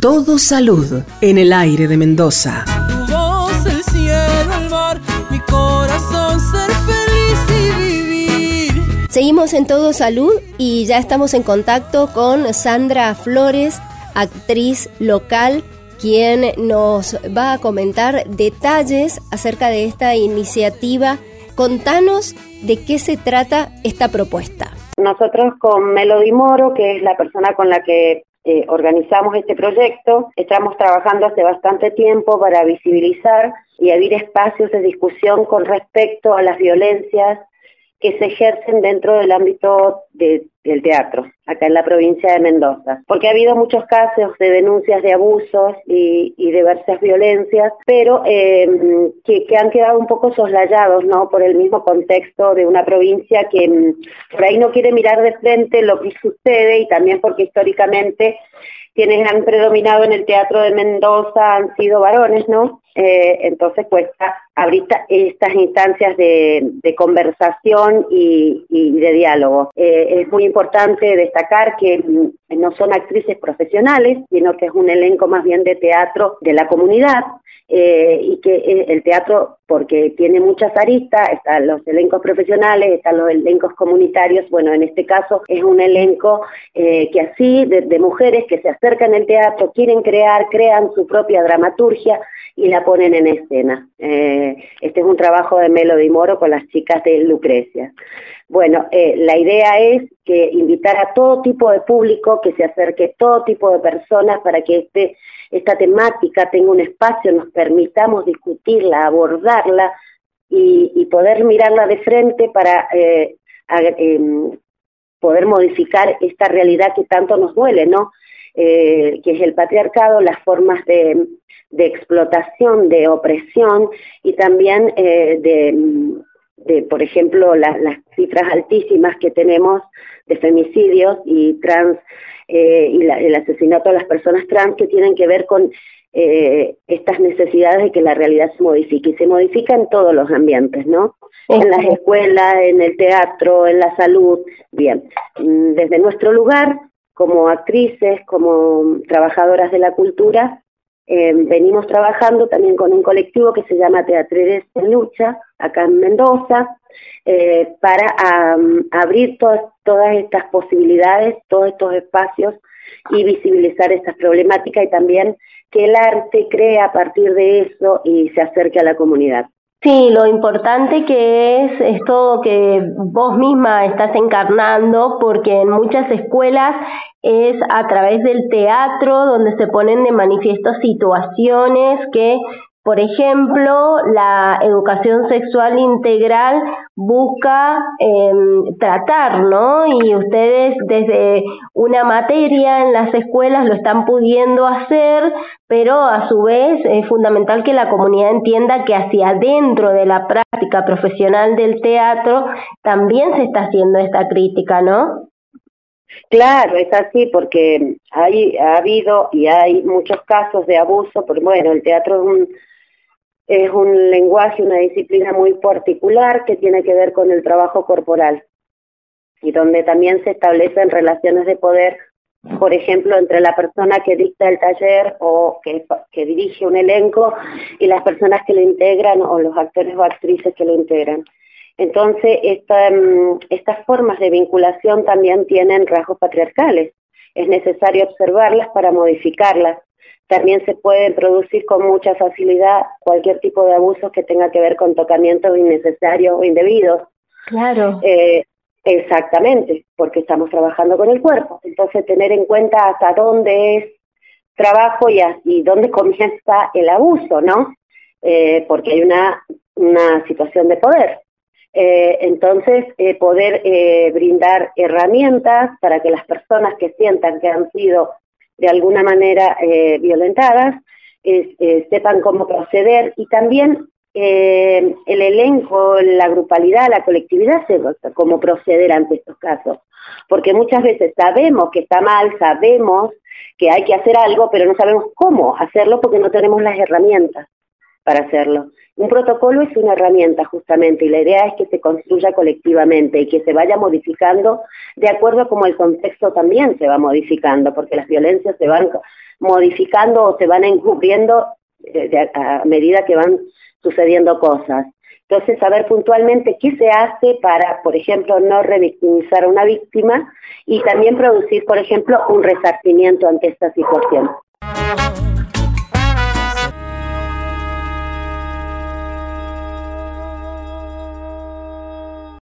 Todo salud en el aire de Mendoza. Tu voz, el cielo, el mar, mi corazón, ser feliz y vivir. Seguimos en Todo Salud y ya estamos en contacto con Sandra Flores, actriz local, quien nos va a comentar detalles acerca de esta iniciativa. Contanos de qué se trata esta propuesta. Nosotros con Melody Moro, que es la persona con la que eh, organizamos este proyecto, estamos trabajando hace bastante tiempo para visibilizar y abrir espacios de discusión con respecto a las violencias que se ejercen dentro del ámbito del teatro, acá en la provincia de Mendoza. Porque ha habido muchos casos de denuncias de abusos y, diversas violencias, pero em, que, han quedado un poco soslayados, ¿no? Por el mismo contexto de una provincia que em, por ahí no quiere mirar de frente lo que sucede y también porque históricamente quienes han predominado en el teatro de Mendoza han sido varones, ¿no? Eh, entonces cuesta abrir estas instancias de, conversación y, de diálogo. Eh, es muy importante destacar que mm, no son actrices profesionales, sino que es un elenco más bien de teatro de la comunidad, eh, y que eh, el teatro, porque tiene muchas aristas, están los elencos profesionales, están los elencos comunitarios, bueno, en este caso es un elenco eh, que así, de, mujeres que se acercan al teatro, quieren crear, crean su propia dramaturgia y la ponen en escena. este es un trabajo de Melody Moro con las chicas de Lucrecia. Bueno, la idea es que invitar a todo tipo de público, que se acerque todo tipo de personas para que este esta temática tenga un espacio, nos permitamos discutirla, abordarla y, poder mirarla de frente para eh, em, poder modificar esta realidad que tanto nos duele, ¿no? Eh, que es el patriarcado, las formas de, explotación, de opresión y también eh, de, por ejemplo, las cifras altísimas que tenemos de femicidios y trans eh, y el asesinato de las personas trans que tienen que ver con eh, estas necesidades de que la realidad se modifique y se modifica en todos los ambientes, ¿no? En las escuelas, en el teatro, en la salud. Bien, mm, desde nuestro lugar, como actrices, como trabajadoras de la cultura, eh, venimos trabajando también con un colectivo que se llama Teatreres en Lucha, acá en Mendoza, eh, para abrir todas estas posibilidades, todos estos espacios y visibilizar estas problemáticas y también que el arte crea a partir de eso y se acerque a la comunidad. Sí, lo importante que es esto que vos misma estás encarnando, porque en muchas escuelas es a través del teatro donde se ponen de manifiesto situaciones que por ejemplo, la educación sexual integral busca em, tratar, ¿no? Y ustedes desde una materia en las escuelas lo están pudiendo hacer, pero a su vez es fundamental que la comunidad entienda que hacia adentro de la práctica profesional del teatro también se está haciendo esta crítica, ¿no? Claro, es así porque hay, ha habido y hay muchos casos de abuso, porque bueno, el teatro es un es un lenguaje, una disciplina muy particular que tiene que ver con el trabajo corporal y donde también se establecen relaciones de poder, por ejemplo, entre la persona que dicta el taller o que, dirige un elenco y las personas que lo integran o los actores o actrices que lo integran. Entonces, esta, mm, estas formas de vinculación también tienen rasgos patriarcales. Es necesario observarlas para modificarlas también se puede producir con mucha facilidad cualquier tipo de abuso que tenga que ver con tocamientos innecesarios o indebidos. Claro. Eh, exactamente, porque estamos trabajando con el cuerpo. Entonces, tener en cuenta hasta dónde es trabajo y, y dónde comienza el abuso, ¿no? Eh, porque hay una, una situación de poder. Eh, entonces, poder brindar herramientas para que las personas que sientan que han sido de alguna manera eh, violentadas, eh, sepan cómo proceder y también eh, el elenco, la grupalidad, la colectividad, sepa cómo proceder ante estos casos. Porque muchas veces sabemos que está mal, sabemos que hay que hacer algo, pero no sabemos cómo hacerlo porque no tenemos las herramientas para hacerlo. Un protocolo es una herramienta justamente y la idea es que se construya colectivamente y que se vaya modificando de acuerdo a como el contexto también se va modificando, porque las violencias se van modificando o se van encubriendo eh, a medida que van sucediendo cosas. Entonces, saber puntualmente qué se hace para, por ejemplo, no revictimizar a una víctima y también producir, por ejemplo, un resarcimiento ante esta situación.